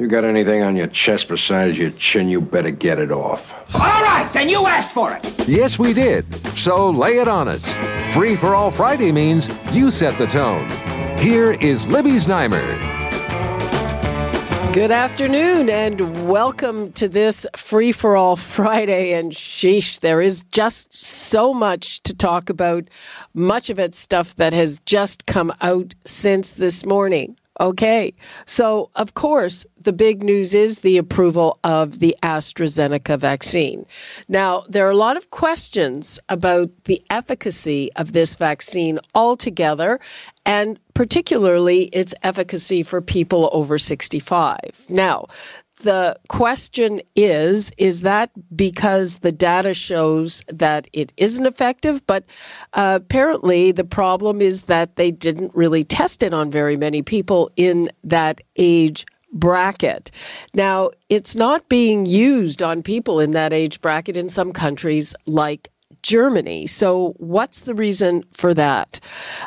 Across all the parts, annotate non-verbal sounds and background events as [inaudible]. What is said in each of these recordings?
You got anything on your chest besides your chin, you better get it off. All right, then you asked for it. Yes, we did. So lay it on us. Free for all Friday means you set the tone. Here is Libby Znaimer. Good afternoon and welcome to this Free for All Friday. And sheesh, there is just so much to talk about. Much of it stuff that has just come out since this morning. Okay. So, of course, the big news is the approval of the AstraZeneca vaccine. Now, there are a lot of questions about the efficacy of this vaccine altogether and particularly its efficacy for people over 65. Now, the question is is that because the data shows that it isn't effective but uh, apparently the problem is that they didn't really test it on very many people in that age bracket. Now, it's not being used on people in that age bracket in some countries like Germany. So, what's the reason for that?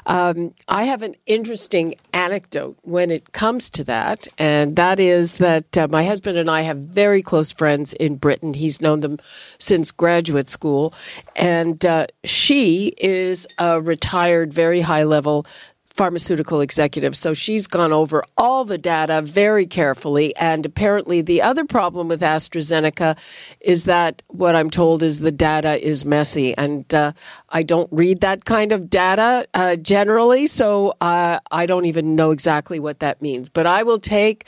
Um, I have an interesting anecdote when it comes to that, and that is that uh, my husband and I have very close friends in Britain. He's known them since graduate school, and uh, she is a retired, very high level pharmaceutical executive. So she's gone over all the data very carefully. And apparently, the other problem with AstraZeneca is that what I'm told is the data is messy. And uh, I don't read that kind of data uh, generally. So uh, I don't even know exactly what that means. But I will take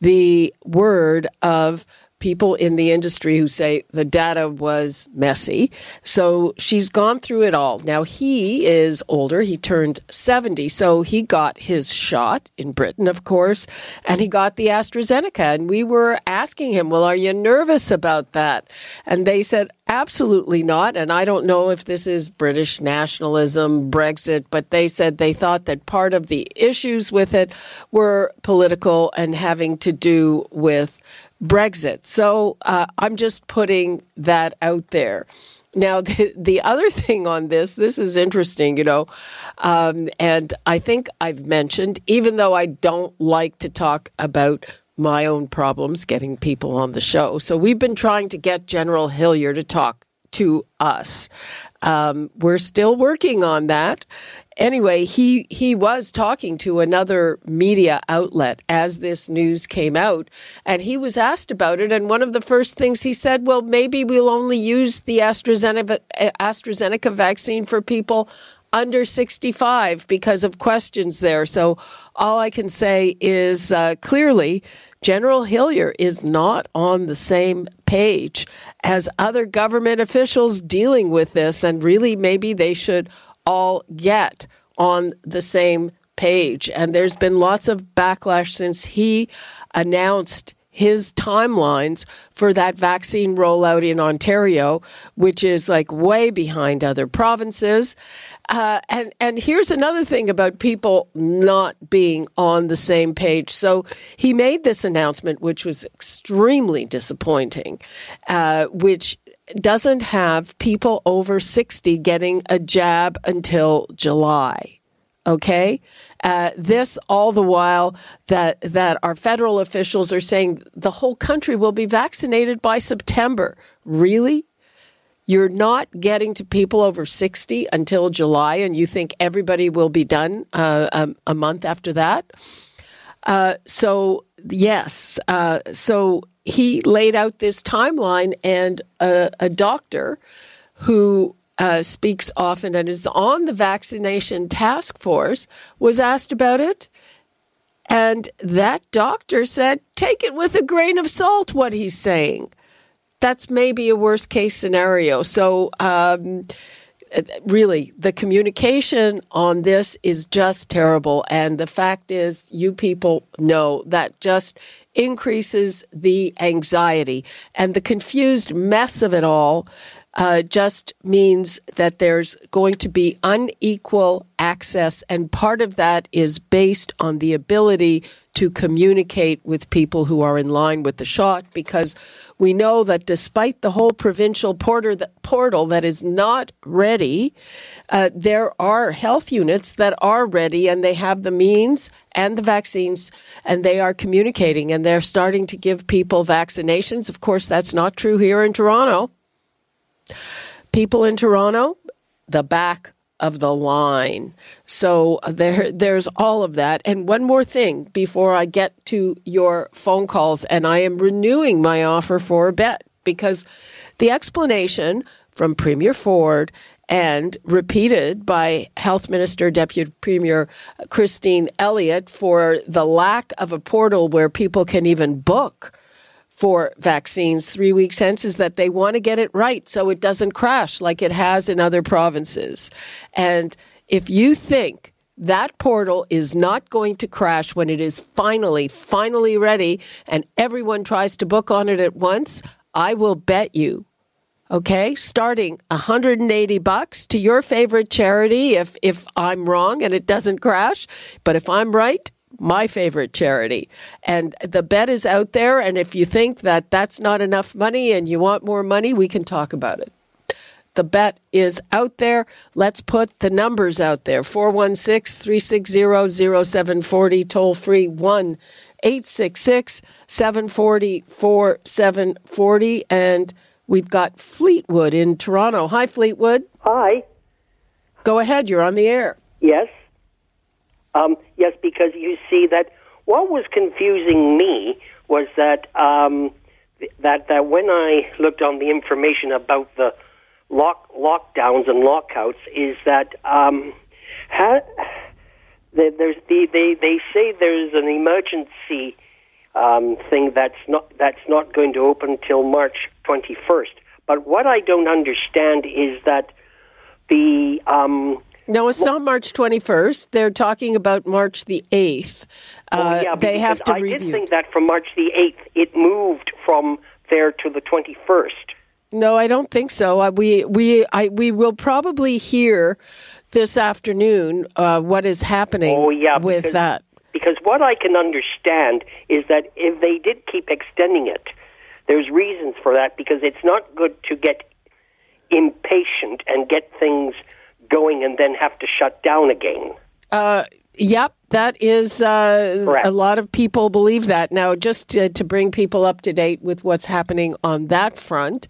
the word of people in the industry who say the data was messy. So she's gone through it all. Now he is older. He turned 70. So he got his shot in Britain, of course, and he got the AstraZeneca. And we were asking him, well, are you nervous about that? And they said, Absolutely not. And I don't know if this is British nationalism, Brexit, but they said they thought that part of the issues with it were political and having to do with Brexit. So uh, I'm just putting that out there. Now, [laughs] the, the other thing on this, this is interesting, you know, um, and I think I've mentioned, even though I don't like to talk about my own problems getting people on the show. So we've been trying to get General Hillier to talk to us. Um, we're still working on that anyway, he he was talking to another media outlet as this news came out, and he was asked about it. And one of the first things he said, "Well, maybe we'll only use the AstraZeneca AstraZeneca vaccine for people." Under 65 because of questions there. So, all I can say is uh, clearly General Hillier is not on the same page as other government officials dealing with this, and really maybe they should all get on the same page. And there's been lots of backlash since he announced his timelines for that vaccine rollout in Ontario, which is like way behind other provinces. Uh, and and here's another thing about people not being on the same page. So he made this announcement, which was extremely disappointing, uh, which doesn't have people over 60 getting a jab until July. Okay? Uh, this all the while that, that our federal officials are saying the whole country will be vaccinated by September. Really? You're not getting to people over 60 until July, and you think everybody will be done uh, a, um, a, month after that? Uh, so, yes. Uh, so he laid out this timeline, and a, a doctor who uh, speaks often and is on the vaccination task force was asked about it. And that doctor said, take it with a grain of salt, what he's saying. That's maybe a worst case scenario. So, um, Uh, really, the communication on this is just terrible. And the fact is, you people know that just increases the anxiety and the confused mess of it all uh, just means that there's going to be unequal access, and part of that is based on the ability to communicate with people who are in line with the shot because we know that despite the whole provincial portal that, portal that is not ready, uh, there are health units that are ready and they have the means and the vaccines and they are communicating and they're starting to give people vaccinations. Of course, that's not true here in Toronto. People in Toronto, the back of the line. So uh, there, there's all of that. And one more thing before I get to your phone calls, and I am renewing my offer for a bet because the explanation from Premier Ford and repeated by Health Minister, Deputy Premier Christine Elliott for the lack of a portal where people can even book for vaccines three weeks hence is that they want to get it right so it doesn't crash like it has in other provinces. And if you think that portal is not going to crash when it is finally, finally ready and everyone tries to book on it at once, I will bet you okay starting 180 bucks to your favorite charity if if i'm wrong and it doesn't crash but if i'm right my favorite charity. And the bet is out there. And if you think that that's not enough money and you want more money, we can talk about it. The bet is out there. Let's put the numbers out there 416 360 0740, toll free 1 866 740 4740. And we've got Fleetwood in Toronto. Hi, Fleetwood. Hi. Go ahead. You're on the air. Yes. Um, yes, because you see that what was confusing me was that um, that that when I looked on the information about the lock lockdowns and lockouts, is that um, ha, there's the they they say there's an emergency um, thing that's not that's not going to open till March 21st. But what I don't understand is that the um, no, it's well, not March 21st. They're talking about March the 8th. Uh, oh, yeah, they have to I review. did think that from March the 8th, it moved from there to the 21st. No, I don't think so. Uh, we we I, we will probably hear this afternoon uh, what is happening oh, yeah, with because, that. Because what I can understand is that if they did keep extending it, there's reasons for that because it's not good to get impatient and get things going and then have to shut down again. Uh, yep, that is uh, a lot of people believe that. Now, just to, to, bring people up to date with what's happening on that front,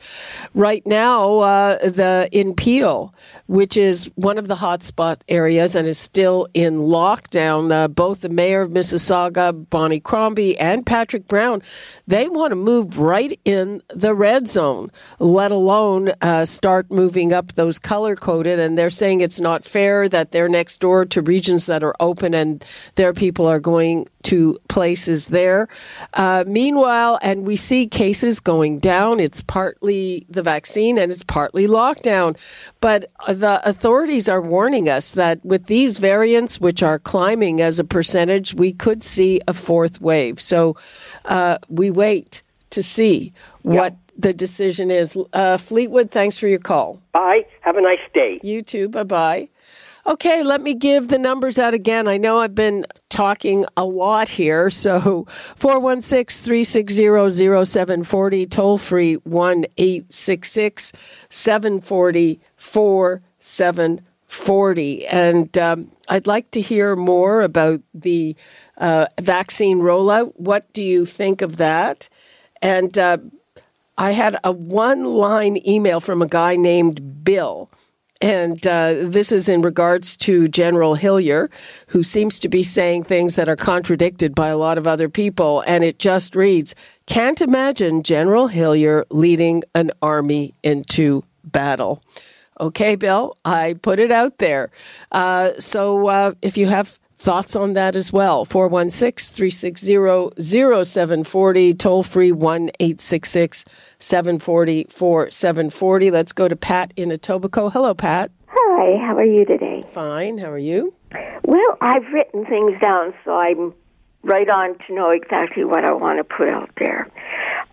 right now, uh, the in Peel, which is one of the hotspot areas and is still in lockdown, uh, both the mayor of Mississauga, Bonnie Crombie, and Patrick Brown, they want to move right in the red zone, let alone uh, start moving up those color coded. And they're saying it's not fair that they're next door to regions that are open and their people are going to places there. Uh, meanwhile, and we see cases going down. It's partly the vaccine and it's partly lockdown. But the authorities are warning us that with these variants, which are climbing as a percentage, we could see a fourth wave. So uh, we wait to see what the decision is. Uh, Fleetwood, thanks for your call. Bye. Have a nice day. You too. Bye bye. Okay, let me give the numbers out again. I know I've been talking a lot here. So [laughs] 416 360 0740, toll free 1 866 740 4740. And um, I'd like to hear more about the uh, vaccine rollout. What do you think of that? And uh, I had a one line email from a guy named Bill and uh, this is in regards to General Hillier, who seems to be saying things that are contradicted by a lot of other people. And it just reads Can't imagine General Hillier leading an army into battle. Okay, Bill, I put it out there. Uh, so uh, if you have thoughts on that as well. 416 360 0740, toll free 1 866 740 4740. Let's go to Pat in Etobicoke. Hello, Pat. Hi, how are you today? Fine. How are you? Well, I've written things down so I'm right on to know exactly what I want to put out there.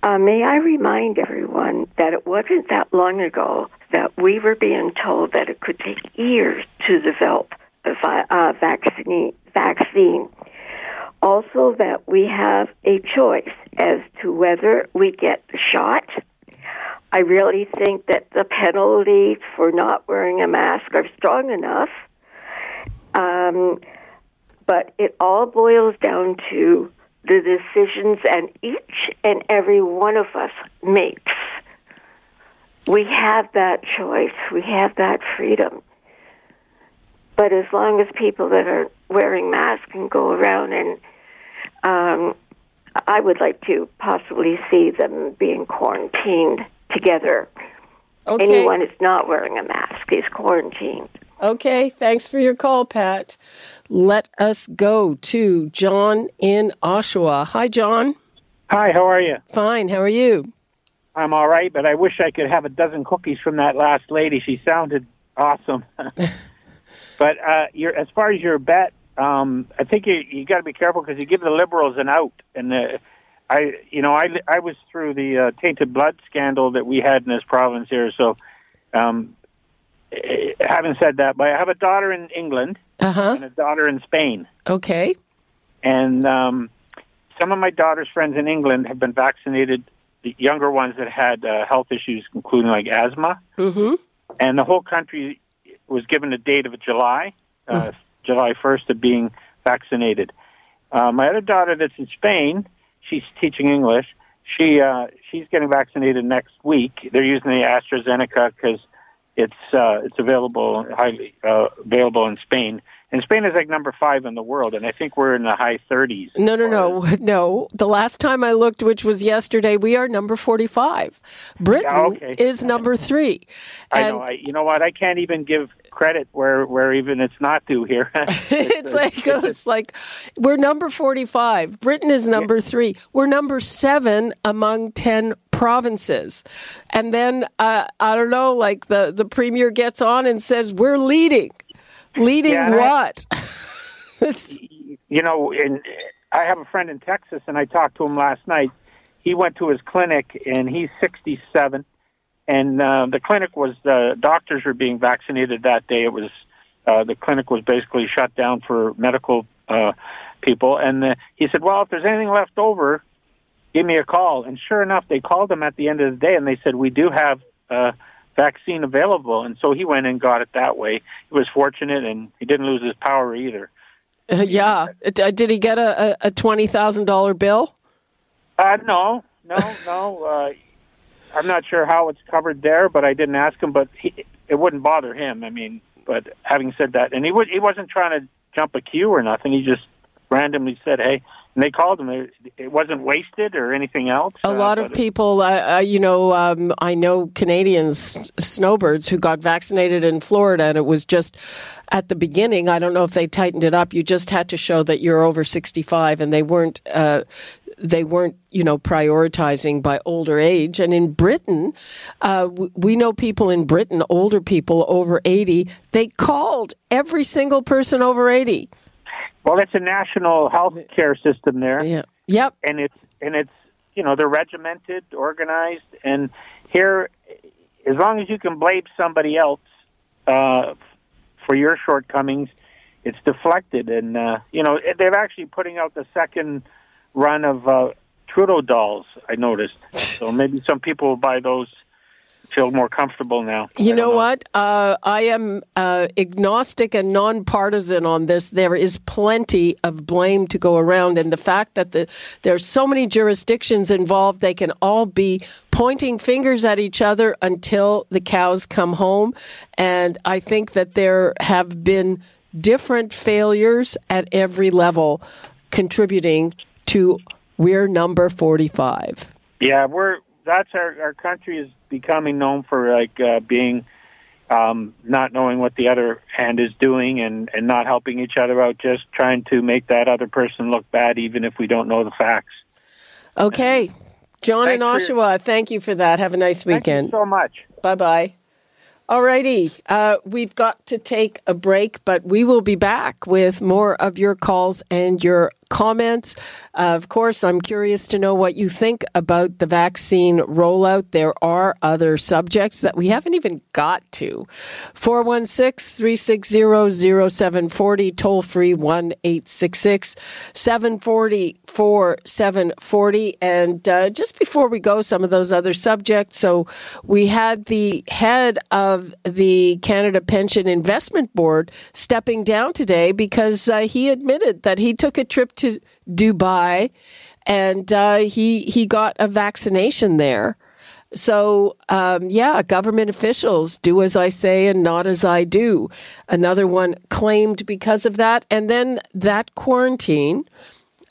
Uh, may I remind everyone that it wasn't that long ago that we were being told that it could take years to develop uh, vaccine, vaccine. Also, that we have a choice as to whether we get the shot. I really think that the penalty for not wearing a mask are strong enough. Um, but it all boils down to the decisions and each and every one of us makes. We have that choice. We have that freedom. But as long as people that are wearing masks can go around and um, I would like to possibly see them being quarantined together. Okay. Anyone who's not wearing a mask is quarantined. Okay. Thanks for your call, Pat. Let us go to John in Oshawa. Hi, John. Hi, how are you? Fine. How are you? I'm all right, but I wish I could have a dozen cookies from that last lady. She sounded awesome. [laughs] but uh, you're, as far as your bet, um, I think you you got to be careful because you give the liberals an out. And uh, I, you know, I I was through the uh, tainted blood scandal that we had in this province here. So, um, eh, having said that, but I have a daughter in England Uh huh. and a daughter in Spain. Okay. and um, some of my daughter's friends in England have been vaccinated. The younger ones that had uh, health issues, including like asthma, Mm-hmm. and the whole country was given a date of July, uh, July first, of being vaccinated. Uh, my other daughter that's in Spain, she's teaching English. She uh, she's getting vaccinated next week. They're using the AstraZeneca because it's uh, it's available highly uh, available in Spain. And Spain is like number five in the world, and I think we're in the high 30s. No, no, no, [laughs] no. The last time I looked, which was yesterday, we are number 45. Britain Yeah, okay. is number three. I And know. I, you know what? I can't even give credit where where even it's not due here. [laughs] [laughs] it's like it's like we're number 45 britain is number three we're number seven among 10 provinces and then uh, i don't know like the, the premier gets on and says we're leading leading Yeah, I- what It's- [laughs] you know, and I have a friend in Texas, and I talked to him last night. He went to his clinic, and he's 67, and uh, the clinic was the doctors were being vaccinated that day. It was uh, the clinic was basically shut down for medical uh, people, and uh, he said, "Well, if there's anything left over, give me a call." And sure enough, they called him at the end of the day, and they said, "We do have." Uh, vaccine available and so he went and got it that way he was fortunate and he didn't lose his power either uh, yeah Uh, did he get a, a, a $20000 bill Uh, no, no, no. [laughs] Uh, I'm not sure how it's covered there, but I didn't ask him. But he, it wouldn't bother him. I mean, but having said that, and he was he wasn't trying to jump a queue or nothing. He just randomly said, "Hey," and they called. It, it wasn't wasted or anything else. a Uh, lot of people, uh, uh, you know, um, I know Canadians, snowbirds who got vaccinated in Florida, and it was just at the beginning. I don't know if they tightened it up. You just had to show that you're over 65, and they weren't. Uh, they weren't, you know, prioritizing by older age. And in Britain, uh, we know people in Britain, older people over 80, they called every single person over 80. Well, it's a national health care system there. Yeah. Yep. and it's and it's you know they're regimented, organized, and here, as long as you can blame somebody else uh, for your shortcomings, it's deflected. And uh, you know they're actually putting out the second run of uh, Trudeau dolls. I noticed, [laughs] so maybe some people will buy those. Feel more comfortable now. You I know, what? Uh, I am uh, agnostic and nonpartisan on this. There is plenty of blame to go around, and the fact that the there's so many jurisdictions involved, they can all be pointing fingers at each other until the cows come home. And I think that there have been different failures at every level, contributing to we're number forty-five. Yeah, we're that's our our country is becoming known for like uh, being um, not knowing what the other hand is doing and and not helping each other out, just trying to make that other person look bad, even if we don't know the facts. Okay. John in Thanks for Oshawa, thank you for that. Have a nice weekend. Thank you weekend. so much. Bye bye. Alrighty, uh, we've got to take a break, but we will be back with more of your calls and your comments. Uh, of course, I'm curious to know what you think about the vaccine rollout. There are other subjects that we haven't even got to. 416 360 0740, toll free 1 866 740 4740. And uh, just before we go, some of those other subjects. So we had the head of the Canada Pension Investment Board stepping down today because uh, he admitted that he took a trip to Dubai, and uh, he he got a vaccination there. So um, yeah, government officials do as I say and not as I do. Another one claimed because of that, and then that quarantine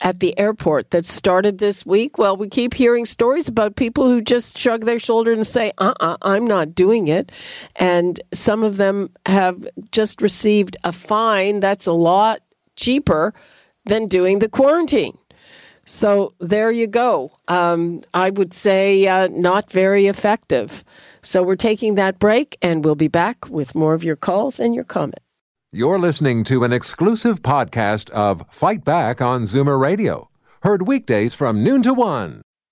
at the airport that started this week. Well, we keep hearing stories about people who just shrug their shoulder and say, uh uh-uh, uh, i am not doing it. And some of them have just received a fine that's a lot cheaper than doing the quarantine. So there you go. Um, I would say uh, not very effective. So we're taking that break and we'll be back with more of your calls and your comments. You're listening to an exclusive podcast of Fight Back on Zoomer Radio, heard weekdays from noon to one.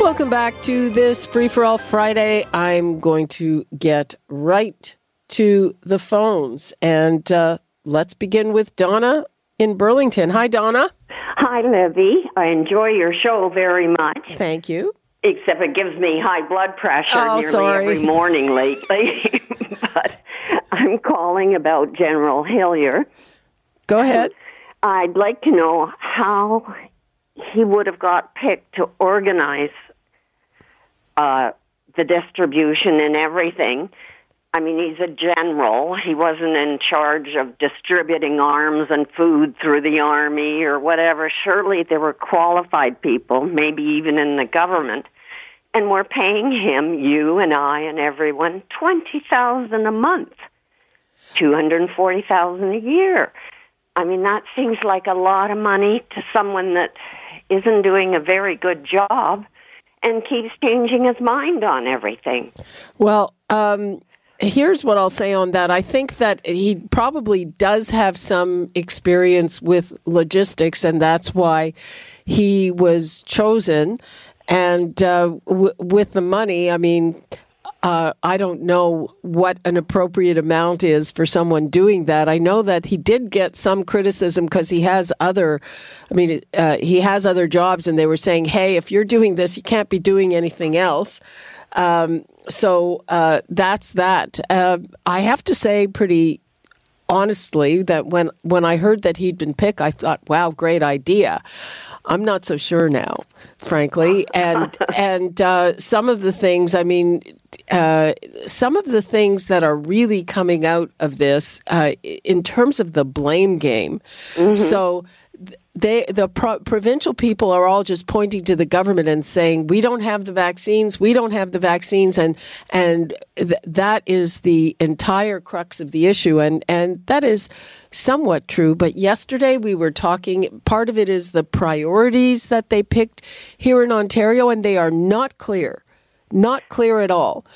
Welcome back to this Free for All Friday. I'm going to get right to the phones and uh, let's begin with Donna in Burlington. Hi, Donna. Hi, Libby. I enjoy your show very much. Thank you. Except it gives me high blood pressure oh, nearly sorry. every [laughs] morning lately. [laughs] but I'm calling about General Hillier. Go ahead. I'd like to know how he would have got picked to organize uh, the distribution and everything. I mean, he's a general. He wasn't in charge of distributing arms and food through the army or whatever. Surely there were qualified people, maybe even in the government, and we're paying him, you and I and everyone, twenty thousand a month, two hundred forty thousand a year. I mean, that seems like a lot of money to someone that isn't doing a very good job and keeps changing his mind on everything. Well, um, here's what I'll say on that. I think that he probably does have some experience with logistics, and that's why he was chosen. And uh, w- with the money, I mean, uh, I don't know what an appropriate amount is for someone doing that. I know that he did get some criticism because he has other, I mean, uh, he has other jobs, and they were saying, "Hey, if you're doing this, you can't be doing anything else." Um, so uh, that's that. Uh, I have to say, pretty honestly, that when when I heard that he'd been picked, I thought, "Wow, great idea." I'm not so sure now, frankly. And [laughs] and uh, some of the things, I mean, uh, some of the things that are really coming out of this uh, in terms of the blame game. Mm-hmm. So they the pro- provincial people are all just pointing to the government and saying we don't have the vaccines. We don't have the vaccines. And and th- that is the entire crux of the issue. And and that is somewhat true. But yesterday we were talking part of it is the priorities that they picked here in Ontario and they are not clear not clear at all.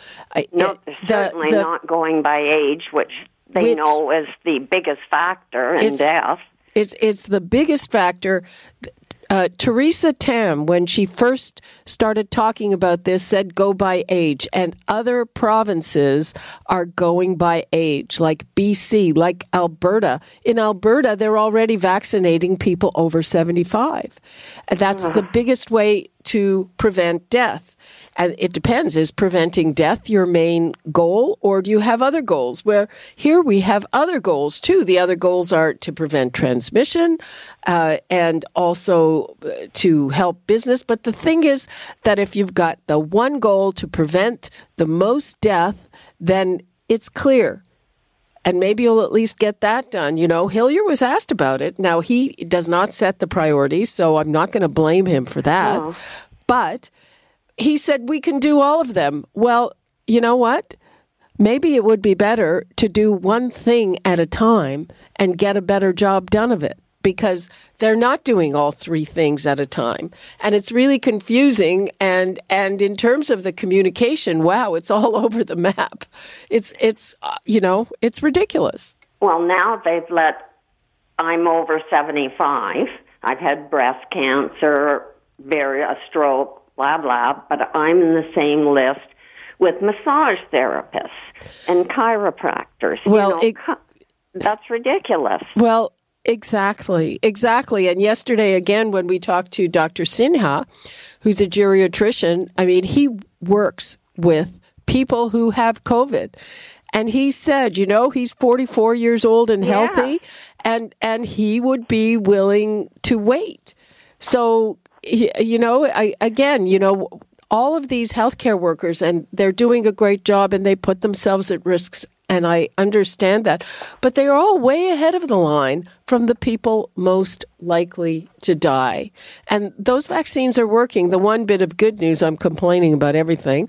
No, certainly the, not going by age which they which, know is the biggest factor in death it's it's the biggest factor. Uh, Theresa Tam, when she first started talking about this, said go by age, and other provinces are going by age, like BC, like Alberta. In Alberta, they're already vaccinating people over 75. And that's the biggest way to prevent death and it depends. Is preventing death your main goal, or do you have other goals? Where here we have other goals too. The other goals are to prevent transmission uh, and also uh, to help business. But the thing is that if you've got the one goal to prevent the most death, then it's clear and maybe you'll at least get that done. You know, Hillier was asked about it. Now, he does not set the priorities, so I'm not going to blame him for that. No. But he said we can do all of them. Well, you know what? Maybe it would be better to do one thing at a time and get a better job done of it because they're not doing all three things at a time and it's really confusing and and in terms of the communication wow it's all [laughs] over the map it's it's uh, you know it's ridiculous Well, now they've let. I'm over 75. I've had breast cancer, a stroke, blah blah. But I'm in the same list with massage therapists and chiropractors. You Well, know, it- that's ridiculous. Well, exactly, exactly. And yesterday, again, when we talked to Dr. Sinha, who's a geriatrician, I mean, he works with people who have COVID. And he said, you know, he's 44 years old and Yeah. healthy, and, and he would be willing to wait. So, you know, I, again, you know, all of these healthcare workers, and they're doing a great job and they put themselves at risks, and I understand that. But they are all way ahead of the line from the people most likely to die. And those vaccines are working. The one bit of good news, I'm complaining about everything,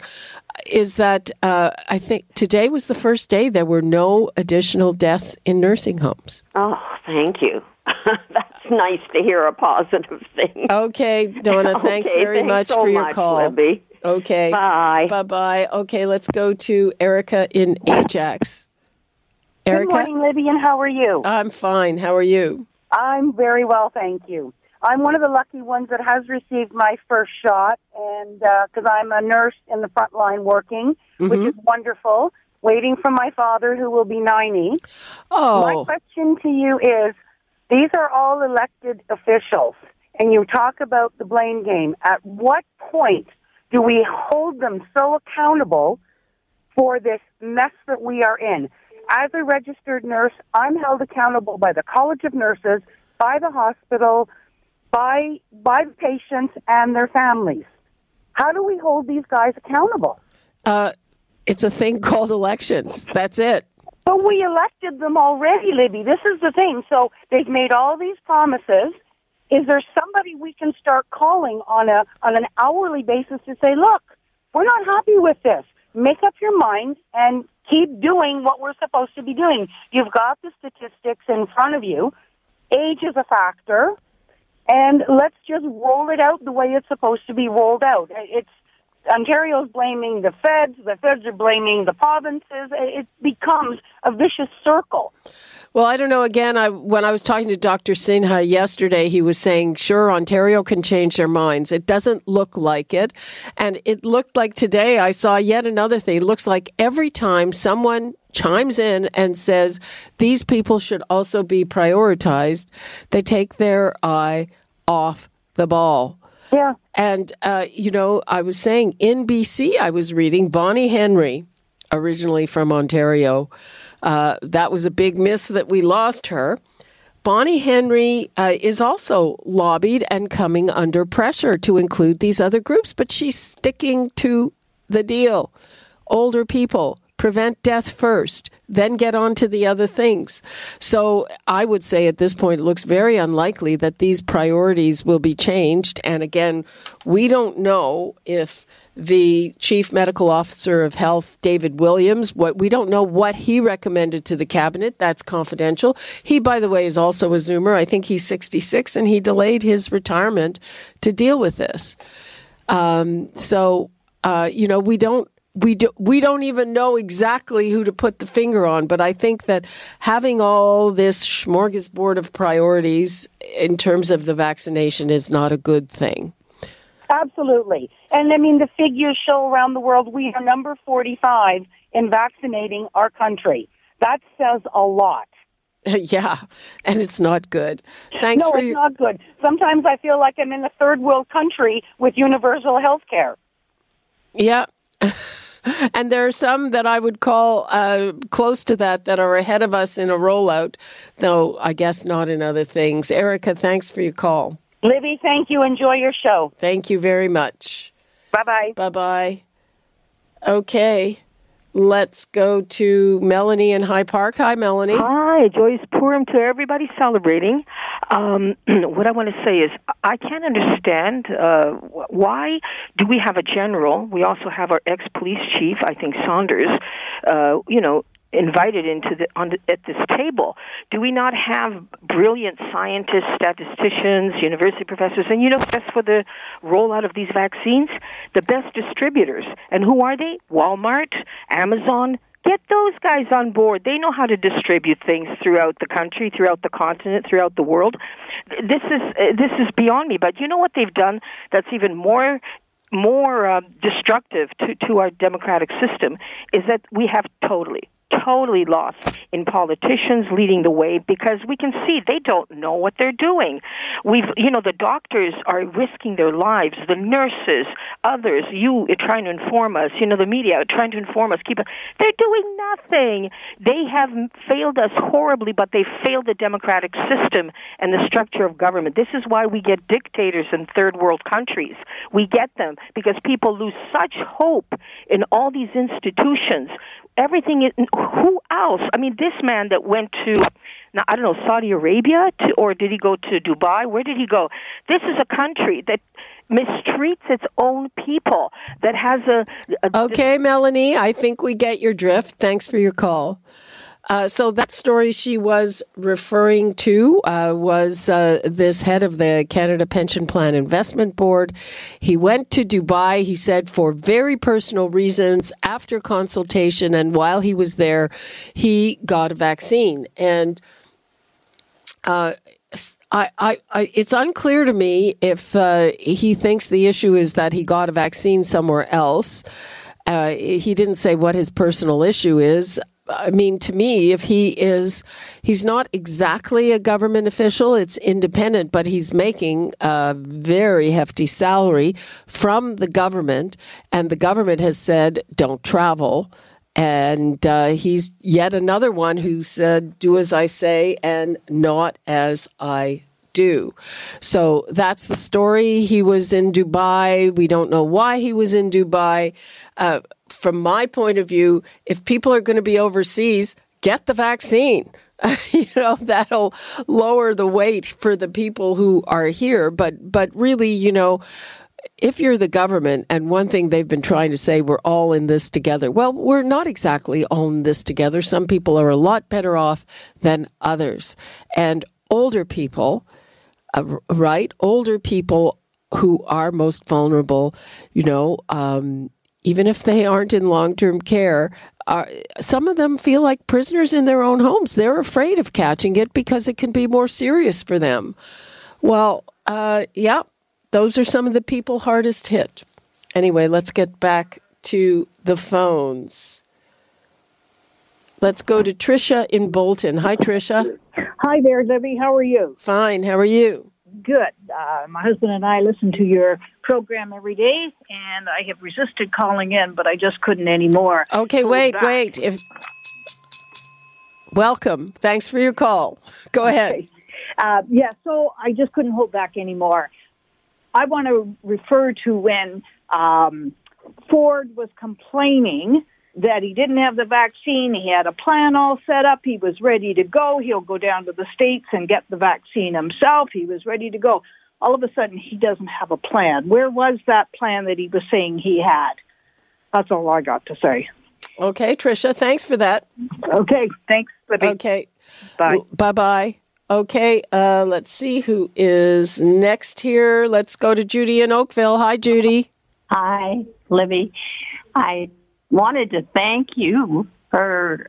is that uh, I think today was the first day there were no additional deaths in nursing homes. Oh, thank you. [laughs] that's nice to hear a positive thing. Okay, Donna, [laughs] thanks Okay, very thanks much so for your much, call. Libby. Okay. Bye. Bye bye. Okay, let's go to Erica in Ajax. Erica? Good morning, Libby, and how are you? I'm fine. How are you? I'm very well, thank you. I'm one of the lucky ones that has received my first shot, and because I'm a nurse in the front line working, which Mhm. is wonderful, waiting for my father who will be 90. Oh. My question to you is these are all elected officials, and you talk about the blame game. At what point do we hold them so accountable for this mess that we are in? As a registered nurse, I'm held accountable by the College of Nurses, by the hospital, by by the patients and their families. How do we hold these guys accountable? Uh, it's a thing [laughs] called elections. That's it. But we elected them already, Libby. This is the thing. So they've made all these promises. Is there somebody we can start calling on a on an hourly basis to say, look, we're not happy with this. Make up your mind and keep doing what we're supposed to be doing. You've got the statistics in front of you. Age is a factor, and let's just roll it out the way it's supposed to be rolled out. It's Ontario's blaming the feds, the feds are blaming the provinces. It becomes a vicious circle. Well, I don't know. Again, I, when I was talking to Dr. Sinha yesterday, he was saying, sure, Ontario can change their minds. It doesn't look like it. And it looked like today I saw yet another thing. It looks like every time someone chimes in and says these people should also be prioritized, they take their eye off the ball. Yeah. And, uh, you know, I was saying in BC, I was reading Bonnie Henry, originally from Ontario. Uh, that was a big miss that we lost her. Bonnie Henry uh, is also lobbied and coming under pressure to include these other groups, but she's sticking to the deal. Older people, prevent death first, then get on to the other things. So I would say at this point, it looks very unlikely that these priorities will be changed. And again, we don't know if the chief medical officer of health, David Williams, what we don't know what he recommended to the cabinet. That's confidential. He, by the way, is also a Zoomer. I think he's 66 and he delayed his retirement to deal with this. Um, so, uh, you know, we don't we do, we don't even know exactly who to put the finger on, but I think that having all this smorgasbord of priorities in terms of the vaccination is not a good thing. Absolutely. And I mean, the figures show around the world we are number 45 in vaccinating our country. That says a lot. [laughs] yeah, and it's not good. Thanks no, it's your, not good. Sometimes I feel like I'm in a third world country with universal health care. Yeah. [laughs] and there are some that I would call uh, close to that that are ahead of us in a rollout, though I guess not in other things. Erica, thanks for your call. Libby, thank you. Enjoy your show. Thank you very much. Bye bye. Bye bye. Okay. Let's go to Melanie in High Park. Hi, Melanie. Hi, joyous Purim to everybody celebrating. Um, [clears throat] what I want to say is, I can't understand uh, why do we have a general? We also have our ex-police chief, I think Saunders. Uh, you know, invited into the on the, at this table? Do we not have brilliant scientists, statisticians, university professors, and you know best for the rollout of these vaccines? The best distributors. And who are they? Walmart, Amazon. Get those guys on board. They know how to distribute things throughout the country, throughout the continent, throughout the world. This is this is beyond me. But you know what they've done? That's even more more uh, destructive to, to our democratic system is that we have totally totally lost in politicians leading the way because we can see they don't know what they're doing. We've, you know, the doctors are risking their lives, the nurses, others, you trying to inform us, you know, the media trying to inform us, keep us, they're doing nothing. They have failed us horribly, but they failed the democratic system and the structure of government. This is why we get dictators in third world countries. We get them because people lose such hope in all these institutions everything is who else? I mean this man that went to now i don't know saudi arabia to, or did he go to dubai? Where did he go? This is a country that mistreats its own people that has a, a okay melanie i think we get your drift. Thanks for your call uh, so that story she was referring to uh, was uh, this head of the Canada Pension Plan Investment Board. He went to Dubai, he said, for very personal reasons. After consultation and while he was there, he got a vaccine. And uh, I, I, I, it's unclear to me if uh, he thinks the issue is that he got a vaccine somewhere else. Uh, he didn't say what his personal issue is. I mean, to me, if he is, he's not exactly a government official, it's independent, but he's making a very hefty salary from the government, and the government has said, don't travel. And uh, he's yet another one who said, do as I say and not as I do. So that's the story. He was in Dubai. We don't know why he was in Dubai. Uh, from my point of view, if people are going to be overseas, get the vaccine. [laughs] you know that'll lower the weight for the people who are here. But but really, you know, if you're the government, and one thing they've been trying to say, we're all in this together. Well, we're not exactly all in this together. Some people are a lot better off than others, and older people, uh, right? Older people who are most vulnerable, you know. Um, even if they aren't in long term care, are, some of them feel like prisoners in their own homes. They're afraid of catching it because it can be more serious for them. Well, uh, yeah, those are some of the people hardest hit. Anyway, let's get back to the phones. Let's go to Trisha in Bolton. Hi, Trisha. Hi there, Debbie. How are you? Fine. How are you? good. Uh, my husband and I listen to your program every day, and I have resisted calling in, but I just couldn't anymore. Okay, wait, back. wait. If welcome, thanks for your call. Go okay. ahead. Uh, yeah, so I just couldn't hold back anymore. I want to refer to when um, Ford was complaining that he didn't have the vaccine. He had a plan all set up. He was ready to go. He'll go down to the States and get the vaccine himself. He was ready to go. All of a sudden, he doesn't have a plan. Where was that plan that he was saying he had? That's all I got to say. Okay, Tricia, thanks for that. Okay, thanks. Libby. Okay. Bye. Bye bye. Okay, uh, let's see who is next here. Let's go to Judy in Oakville. Hi, Judy. Hi, Libby. I wanted to thank you for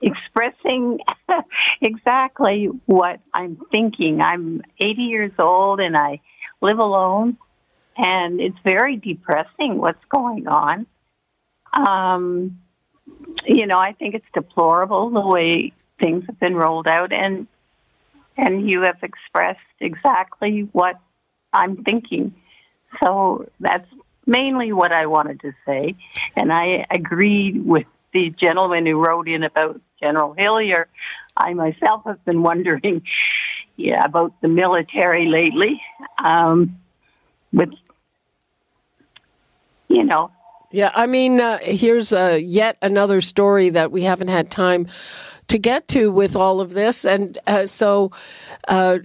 expressing [laughs] exactly what I'm thinking. I'm 80 years old and I live alone, and it's very depressing what's going on. Um, you know, I think it's deplorable the way things have been rolled out, and and you have expressed exactly what I'm thinking. So that's mainly what I wanted to say. And I agree with the gentleman who wrote in about General Hillier. I myself have been wondering yeah, about the military lately. Um, with, you know, Yeah, I mean, uh, here's uh, yet another story that we haven't had time to get to with all of this. And uh, so uh,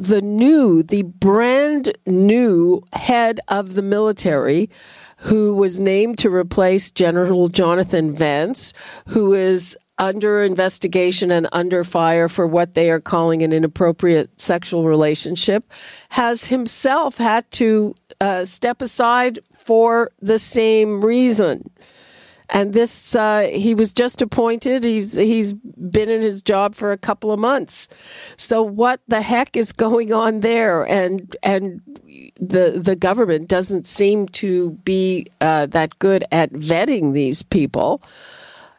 the new, the brand new head of the military, who was named to replace General Jonathan Vance, who is under investigation and under fire for what they are calling an inappropriate sexual relationship, has himself had to uh, step aside for the same reason. And this, uh, he was just appointed. He's he's been in his job for a couple of months. So what the heck is going on there? And and the the government doesn't seem to be uh, that good at vetting these people.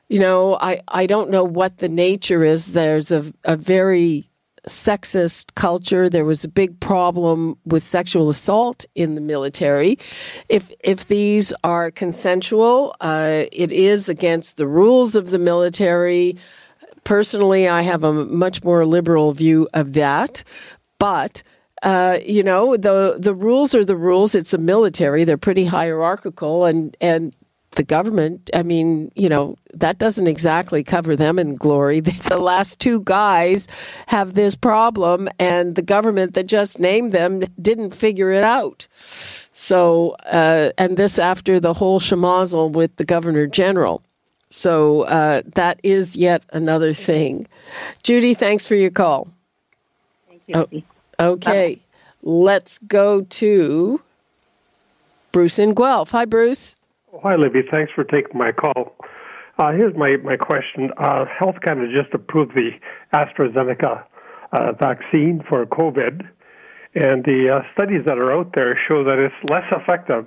You know, I I don't know what the nature is. There's a a very sexist culture. There was a big problem with sexual assault in the military. If if these are consensual, uh, it is against the rules of the military. Personally, I have a much more liberal view of that, but. Uh, you know the the rules are the rules. It's a military; they're pretty hierarchical, and and the government, I mean, you know, that doesn't exactly cover them in glory. [laughs] The last two guys have this problem, and the government that just named them didn't figure it out. So, uh, and this after the whole schmozzle with the governor general. So uh, that is yet another thing. Judy, thanks for your call. Thank you. Oh, okay, Bye. let's go to Bruce in Guelph. Hi, Bruce. Hi, Libby. Thanks for taking my call. Uh, here's my, my question. Uh, Health Canada just approved the AstraZeneca uh, vaccine for COVID, and the uh, studies that are out there show that it's less effective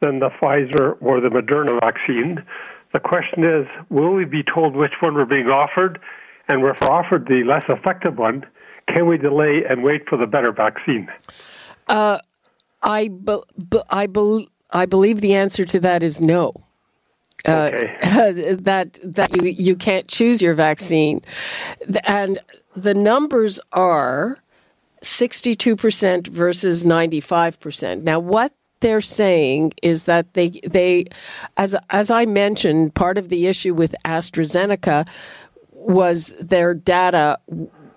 than the Pfizer or the Moderna vaccine. The question is, will we be told which one we're being offered? And if we're offered the less effective one, can we delay and wait for the better vaccine? Uh, I, be, be, I believe I believe the answer to that is no. Uh, [laughs] that that you you can't choose your vaccine, and the numbers are sixty two percent versus ninety five percent. Now, what they're saying is that they they as as I mentioned, part of the issue with AstraZeneca was their data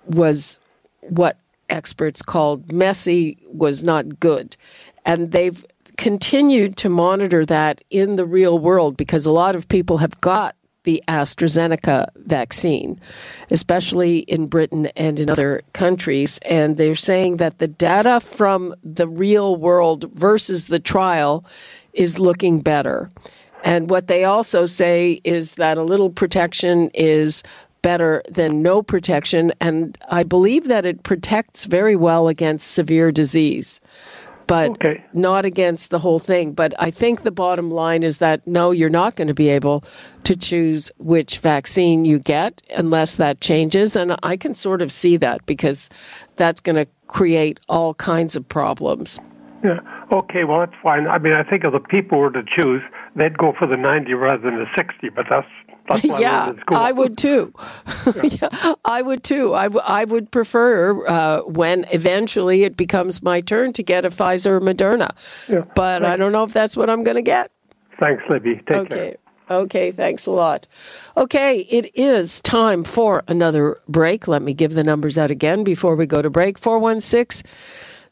was what experts called messy, was not good, and they've continued to monitor that in the real world because a lot of people have got the AstraZeneca vaccine, especially in Britain and in other countries. And they're saying that the data from the real world versus the trial is looking better. And what they also say is that a little protection is better than no protection. And I believe that it protects very well against severe disease but okay. not against the whole thing. But I think the bottom line is that no, you're not going to be able to choose which vaccine you get unless that changes. And I can sort of see that because that's going to create all kinds of problems. Yeah. Okay. Well, that's fine. I mean, I think if the people were to choose, they'd go for the 90 rather than the 60, but that's [laughs] yeah, I would too. Yeah. [laughs] [laughs] yeah. I would too. I, w- I would prefer uh, when eventually it becomes my turn to get a Pfizer or Moderna. Yeah. But Thanks. I don't know if that's what I'm going to get. Thanks, Libby. Take okay. care. Okay, thanks a lot. Okay, it is time for another break. Let me give the numbers out again before we go to break. 416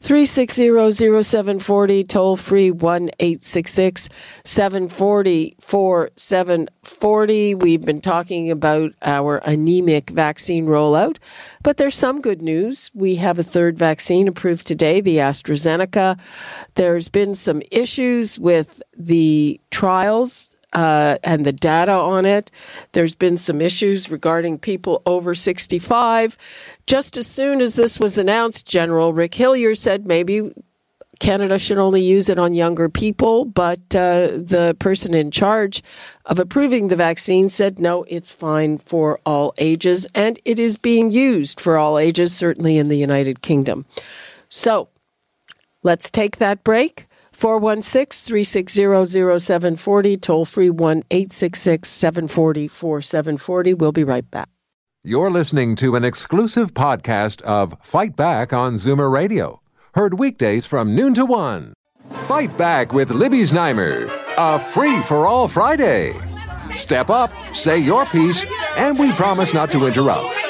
360-0740, toll free 1-866-740-4740. We've been talking about our anemic vaccine rollout, but there's some good news. We have a third vaccine approved today, the AstraZeneca. There's been some issues with the trials uh, and the data on it. There's been some issues regarding people over 65. Just as soon as this was announced, General Rick Hillier said maybe Canada should only use it on younger people, but uh, the person in charge of approving the vaccine said no, it's fine for all ages, and it is being used for all ages, certainly in the United Kingdom. So let's take that break. 416 360 0740, toll free 1 866 740 4740. We'll be right back. You're listening to an exclusive podcast of Fight Back on Zoomer Radio, heard weekdays from noon to 1. Fight Back with Libby Znaimer. a free for all Friday. Step up, say your piece, and we promise not to interrupt.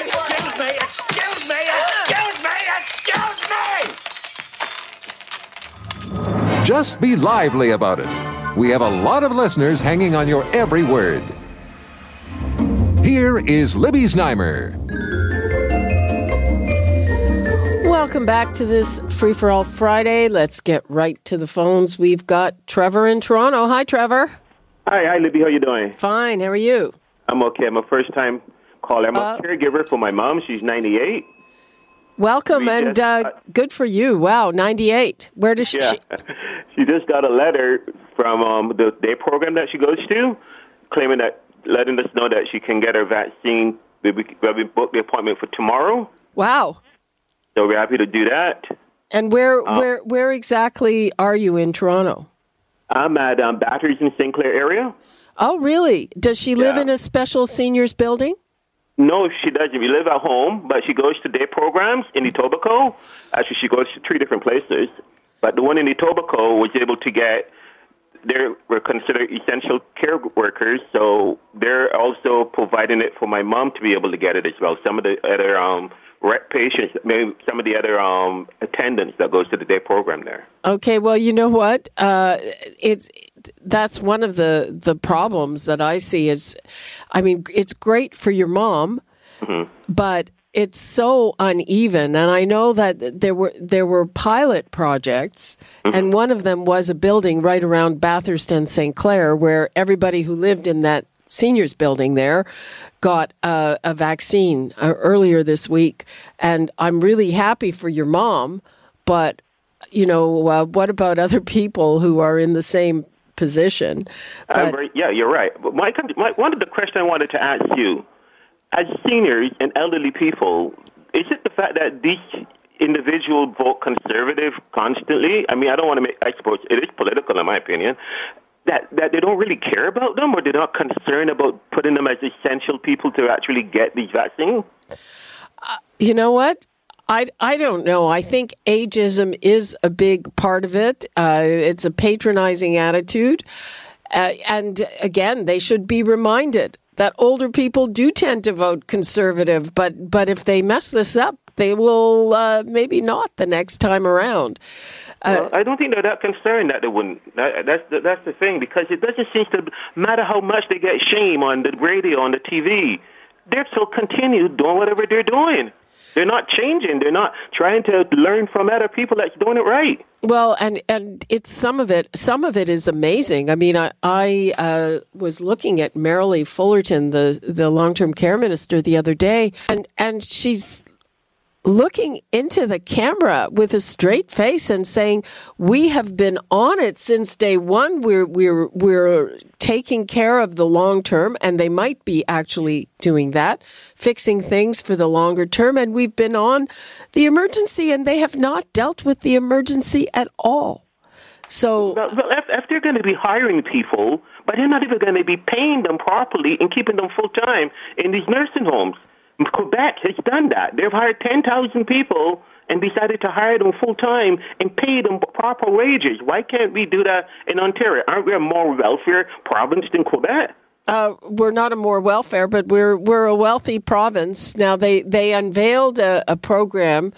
Just be lively about it. We have a lot of listeners hanging on your every word. Here is Libby Znaimer. Welcome back to this Free for All Friday. Let's get right to the phones. We've got Trevor in Toronto. Hi, Trevor. Hi, hi, Libby. How you doing? Fine. How are you? I'm okay. I'm a first time caller. I'm Uh, a caregiver for my mom. She's 98. Welcome We and just- uh, good for you. Wow, 98. Where does she? Yeah. She just got a letter from um, the day program that she goes to, claiming that, letting us know that she can get her vaccine. We, we, we booked the appointment for tomorrow, Wow. so we're happy to do that. And where Uh, where where exactly are you in Toronto? I'm at um, Bathurst in St. Clair area. Oh, really? Does she live Yeah. in a special seniors building? No, she doesn't. We live at home, but she goes to day programs in Etobicoke. Actually, she goes to three different places. But the one in Etobicoke was able to get, they were considered essential care workers, so they're also providing it for my mom to be able to get it as well. Some of the other um, patients, maybe some of the other um, attendants that goes to the day program there. Okay, well, you know what? Uh, it's that's one of the the problems that I see is, I mean, it's great for your mom, but it's so uneven. And I know that there were there were pilot projects, and one of them was a building right around Bathurst and St. Clair, where everybody who lived in that seniors building there got a, a vaccine uh, earlier this week, and I'm really happy for your mom, but you know, uh, what about other people who are in the same position? I'm yeah, you're right. But my, my, one of the questions I wanted to ask you, as seniors and elderly people, is it the fact that these individuals vote conservative constantly? I mean, I don't want to make, suppose it is political in my opinion, that, that they don't really care about them or they're not concerned about putting them as essential people to actually get these vaccines? You know what? I, I don't know. I think ageism is a big part of it. Uh, it's a patronizing attitude. Uh, and again, they should be reminded that older people do tend to vote conservative, but, but if they mess this up, they will uh, maybe not the next time around. well, I don't think they're that concerned that they wouldn't. That, that's the, that's the thing because it doesn't seem to matter how much they get shame on the radio, on the TV. They're still continue doing whatever they're doing. They're not changing. They're not trying to learn from other people that's doing it right. Well, and and it's some of it. Some of it is amazing. I mean, I I uh, was looking at Merrilee Fullerton, the the long term care minister, the other day, and and she's looking into the camera with a straight face and saying, "We have been on it since day one. We're we're we're taking care of the long term, and they might be actually doing that, fixing things for the longer term. And we've been on the emergency, and they have not dealt with the emergency at all." So, Well, if, if they're going to be hiring people, but they're not even going to be paying them properly and keeping them full time in these nursing homes. Quebec has done that. They've hired 10,000 people and decided to hire them full time and pay them proper wages. Why can't we do that in Ontario? Aren't we a more welfare province than Quebec? Uh, we're not a more welfare, but we're we're a wealthy province. Now they they unveiled a, a program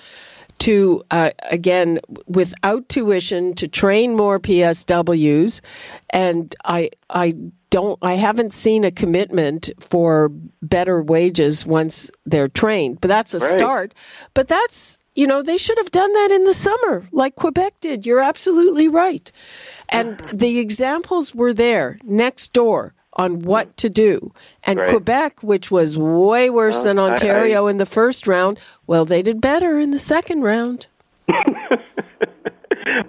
to uh, again without tuition to train more PSWs, and I I don't I haven't seen a commitment for better wages once they're trained, but that's a Right. start. But that's you know they should have done that in the summer like Quebec did. You're absolutely right, and the examples were there next door on what to do. And Right. Quebec, which was way worse Well, than I- Ontario in the first round, well, they did better in the second round. [laughs]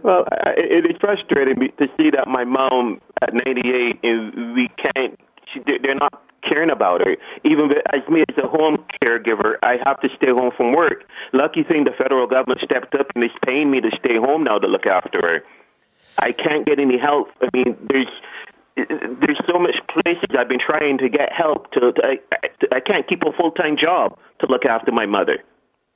Well, I- it is frustrating me to see that my mom at 98 and we can't. She, they're they're not caring about her. Even as me as a home caregiver, I have to stay home from work. Lucky thing, the federal government stepped up and is paying me to stay home now to look after her. I can't get any help. I mean, there's there's so much places I've been trying to get help to. to I, I, I can't keep a full time job to look after my mother.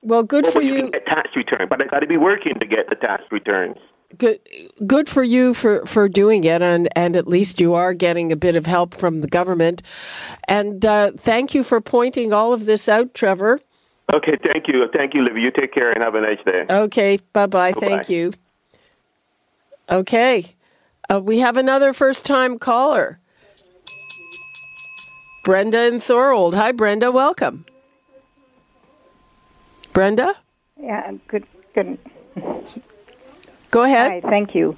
Well, good Or for you get tax return, but I got to be working to get the tax returns. good good for you for, for doing it and, and at least you are getting a bit of help from the government and uh, thank you for pointing all of this out trevor Okay, thank you. Thank you, Libby. You take care and have a nice day. okay bye-bye Bye-bye. thank you okay uh, we have another first time caller brenda and thorold hi brenda welcome brenda Yeah, good. Good. Go ahead. Hi, thank you.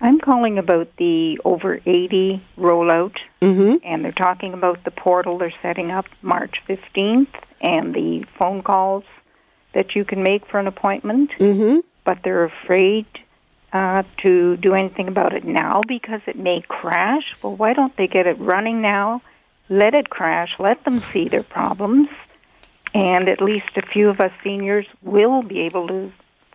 I'm calling about the over 80 rollout, mm-hmm. and they're talking about the portal they're setting up March 15th and the phone calls that you can make for an appointment. Mm-hmm. But they're afraid uh, to do anything about it now because it may crash. Well, why don't they get it running now? Let it crash. Let them see their problems, and at least a few of us seniors will be able to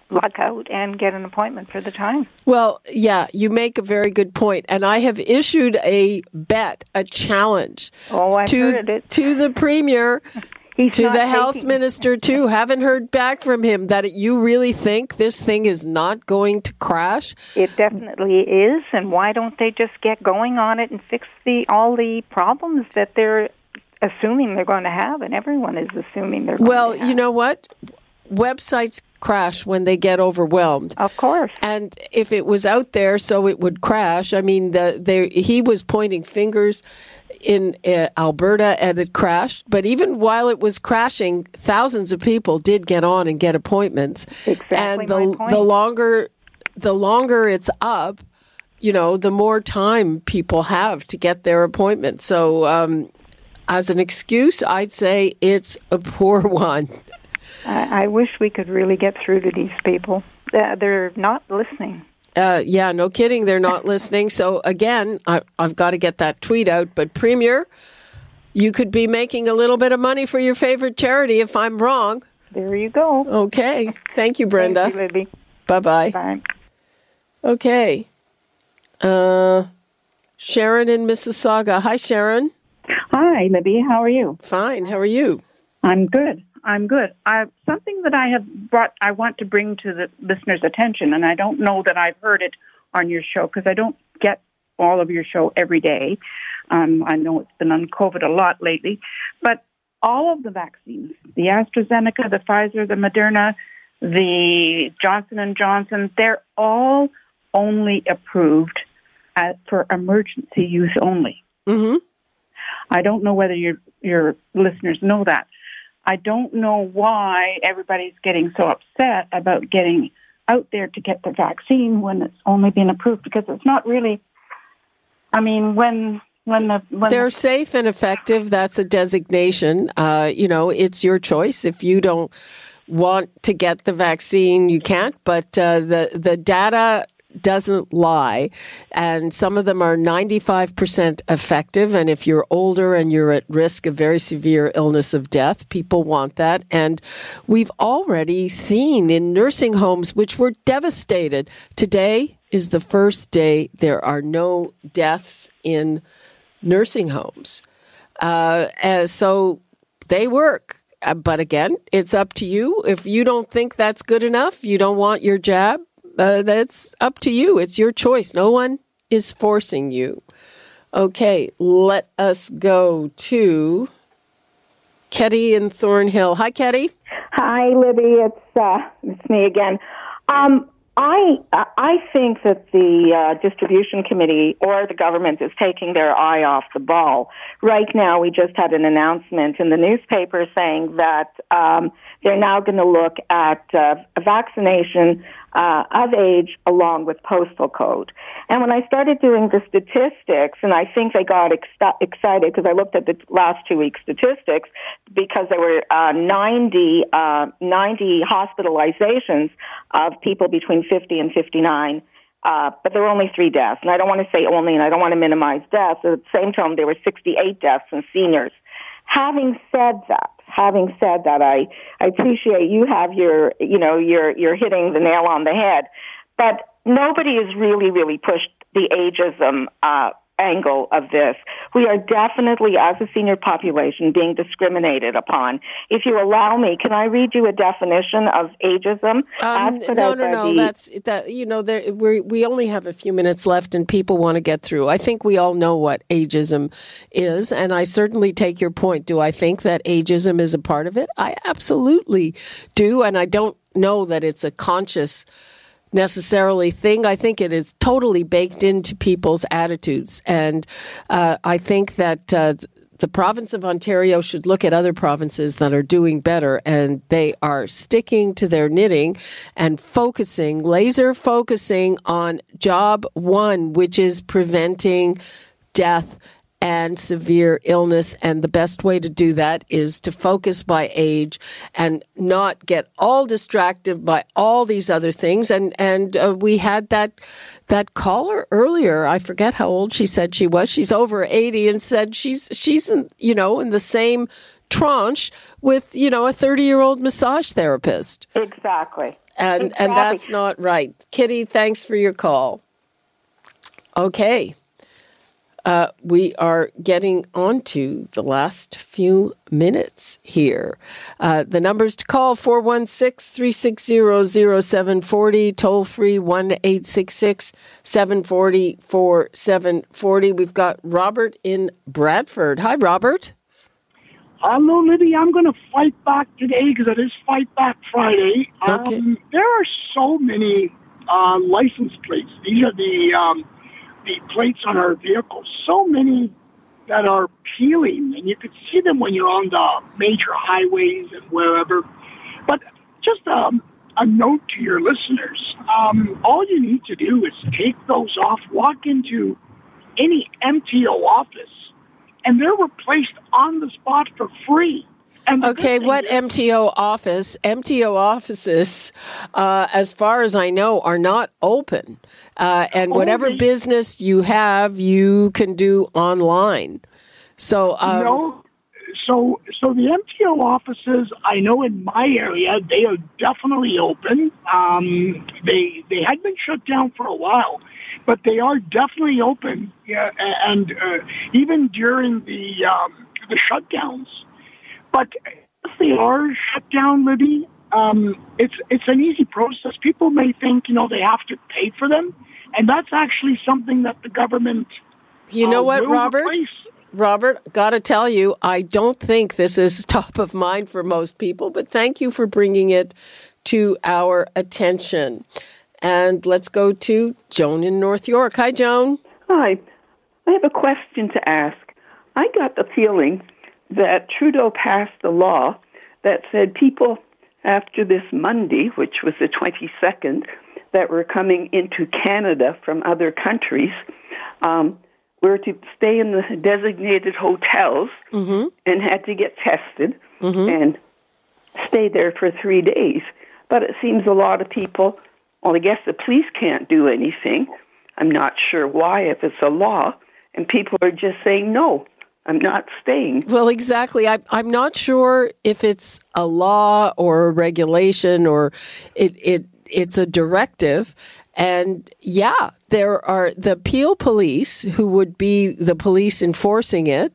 luck out and get an appointment for the time. Well, yeah, you make a very good point, and I have issued a bet, a challenge Oh, to to the premier, [laughs] to the health taking- minister too. Haven't heard back from him that you really think this thing is not going to crash. It definitely is, and why don't they just get going on it and fix the all the problems that they're assuming they're going to have, and everyone is assuming they're. Going to have. Well, you know what? Websites crash when they get overwhelmed. Of course. And if it was out there so it would crash, I mean, the, they, he was pointing fingers in uh, Alberta and it crashed. But even while it was crashing, thousands of people did get on and get appointments. Exactly And the, my point. the longer the longer it's up, you know, the more time people have to get their appointment. So, um, as an excuse, I'd say it's a poor [laughs] one. I, I wish we could really get through to these people. Uh, they're not listening. Uh, yeah, no kidding. They're not listening. So again, I, I've got to get that tweet out. But Premier, you could be making a little bit of money for your favorite charity if I'm wrong. There you go. Okay. Thank you, Brenda. Thank you, Libby. Bye-bye. Bye. Okay. Uh, Sharon in Mississauga. Hi, Sharon. Hi, Libby. How are you? Fine. How are you? I'm good. I'm good. I, something that I have brought, I want to bring to the listeners' attention, and I don't know that I've heard it on your show because I don't get all of your show every day. Um, I know it's been on COVID a lot lately, but all of the vaccines, the AstraZeneca, the Pfizer, the Moderna, the Johnson and Johnson, they're all only approved uh, for emergency use only. Mm-hmm. I don't know whether your your listeners know that. I don't know why everybody's getting so upset about getting out there to get the vaccine when it's only been approved because it's not really. I mean, when when the when They're the, safe and effective. That's a designation. Uh, you know, it's your choice. If you don't want to get the vaccine, you can't. But uh, the the data doesn't lie, and some of them are ninety five percent effective. And if you're older and you're at risk of very severe illness of death, people want that. And we've already seen in nursing homes which were devastated. Today is the first day there are no deaths in nursing homes. Uh, and so they work. Uh, but again, it's up to you. If you don't think that's good enough, you don't want your jab, uh, that's up to you. It's your choice. No one is forcing you. Okay, let us go to Ketty in Thornhill. Hi, Ketty. Hi, Libby. It's uh, it's me again. Um, I I think that the uh, distribution committee or the government is taking their eye off the ball. Right now, we just had an announcement in the newspaper saying that um, they're now going to look at uh, vaccination uh, of age along with postal code. And when I started doing the statistics, and I think they got ex- excited because I looked at the last two weeks' statistics because there were uh, 90, uh, 90 hospitalizations of people between 50 and 59. Uh, but there were only three deaths. And I don't want to say only, and I don't want to minimize deaths. At the same time, there were 68 deaths in seniors. Having said that, having said that, I, I appreciate you have your, you know, you're, you're hitting the nail on the head. But nobody has really, really pushed the ageism, uh, angle of this. We are definitely, as a senior population, being discriminated upon. If you allow me, can I read you a definition of ageism? Um, no, no, no. That's that. You know, there we we only have a few minutes left, and people want to get through. I think we all know what ageism is, and I certainly take your point. Do I think that ageism is a part of it? I absolutely do, and I don't know that it's a conscious necessarily thing. I think it is totally baked into people's attitudes. And uh, I think that uh, the province of Ontario should look at other provinces that are doing better and they are sticking to their knitting and focusing, laser focusing on job one, which is preventing death and severe illness. And the best way to do that is to focus by age and not get all distracted by all these other things. And and uh, we had that that caller earlier. I forget how old she said she was. She's over eighty and said she's she's in, you know in the same tranche with you know a thirty year old massage therapist. Exactly. And Exactly. and that's not right. Kitty, thanks for your call. Okay. Uh, we are getting on to the last few minutes here. Uh, the numbers to call 416 360 0740, toll free 1 866 740 4740. We've got Robert in Bradford. Hi, Robert. Hello, Libby. I'm going to fight back today because it is Fight Back Friday. Okay. Um, there are so many uh, license plates. These are the um, the plates on our vehicles. So many that are peeling, and you can see them when you're on the major highways and wherever. But just um, a note to your listeners: um, all you need to do is take those off, walk into any MTO office, and they're replaced on the spot for free. Okay, what MTO office? MTO offices, uh, as far as I know, are not open. Uh, and Oh, whatever business you have, you can do online. So, um, no. So, so the MTO offices, I know in my area, they are definitely open. Um, they they had been shut down for a while, but they are definitely open. Yeah, and uh, even during the um, the shutdowns. But if they are shut down, Libby, um, it's it's an easy process. People may think you know they have to pay for them, and that's actually something that the government. you know uh, what, will Robert? replace. Robert, got to tell you, I don't think this is [laughs] top of mind for most people, but thank you for bringing it to our attention. And let's go to Joan in North York. Hi, Joan. Hi. I have a question to ask. I got the feeling that Trudeau passed a law that said people after this Monday, which was the 22nd, that were coming into Canada from other countries, um, were to stay in the designated hotels and had to get tested and stay there for three days. But it seems a lot of people, well, I guess the police can't do anything. I'm not sure why, if it's a law, and people are just saying, no, I'm not staying. Well, exactly. I, I'm not sure if it's a law or a regulation or it, it it's a directive. And yeah, there are the Peel police, who would be the police enforcing it,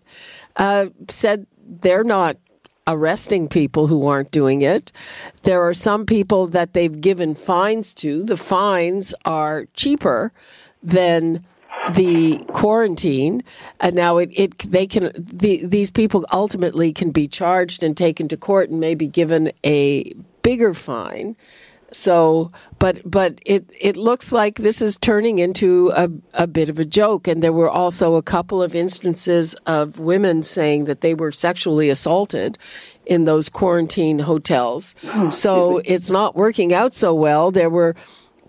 uh, said they're not arresting people who aren't doing it. There are some people that they've given fines to. The fines are cheaper than the quarantine and now it, it they can the, these people ultimately can be charged and taken to court and maybe given a bigger fine. So but but it it looks like this is turning into a, a bit of a joke. And there were also a couple of instances of women saying that they were sexually assaulted in those quarantine hotels. Oh, so it's not working out so well. There were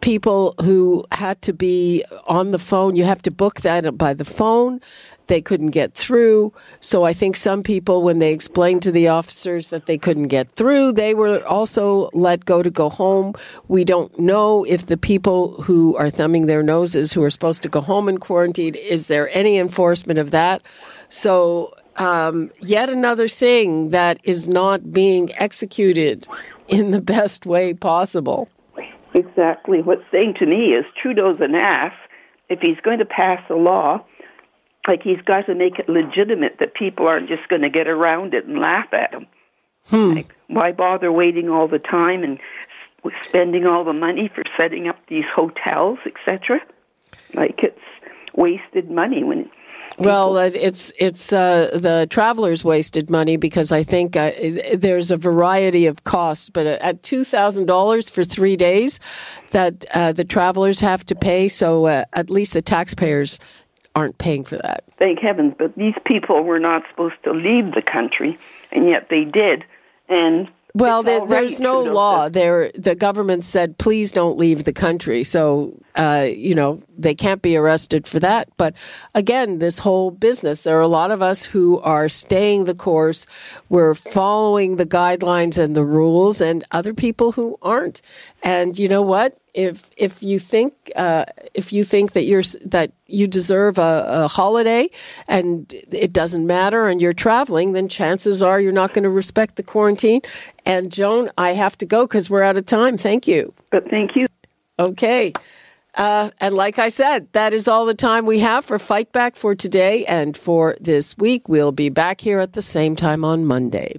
people who had to be on the phone. You have to book that by the phone. They couldn't get through. So I think some people, when they explained to the officers that they couldn't get through, they were also let go to go home. We don't know if the people who are thumbing their noses, who are supposed to go home in quarantine, is there any enforcement of that? So um, yet another thing that is not being executed in the best way possible. Exactly. What's saying to me is Trudeau's an ass. If he's going to pass a law like he's got to make it legitimate that people aren't just going to get around it and laugh at him. Hmm. Like, why bother waiting all the time and spending all the money for setting up these hotels, etc.? Like it's wasted money when Well, uh, it's it's uh, the travelers wasted money because I think uh, there's a variety of costs, but at two thousand dollars for three days, that uh, the travelers have to pay. So uh, at least the taxpayers aren't paying for that. thank heavens, but these people were not supposed to leave the country, and yet they did. And Well, there, there's right no law. There, the government said, please don't leave the country. So, uh, you know, they can't be arrested for that. But again, this whole business, there are a lot of us who are staying the course. We're following the guidelines and the rules, and other people who aren't. And you know what? If if you think uh, if you think that you're that you deserve a, a holiday and it doesn't matter and you're traveling, then chances are you're not going to respect the quarantine. And Joan, I have to go because we're out of time. Thank you. But thank you. Okay. Uh, and like I said, that is all the time we have for Fight Back for today and for this week. We'll be back here at the same time on Monday.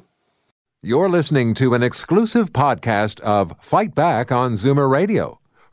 You're listening to an exclusive podcast of Fight Back on Zoomer Radio.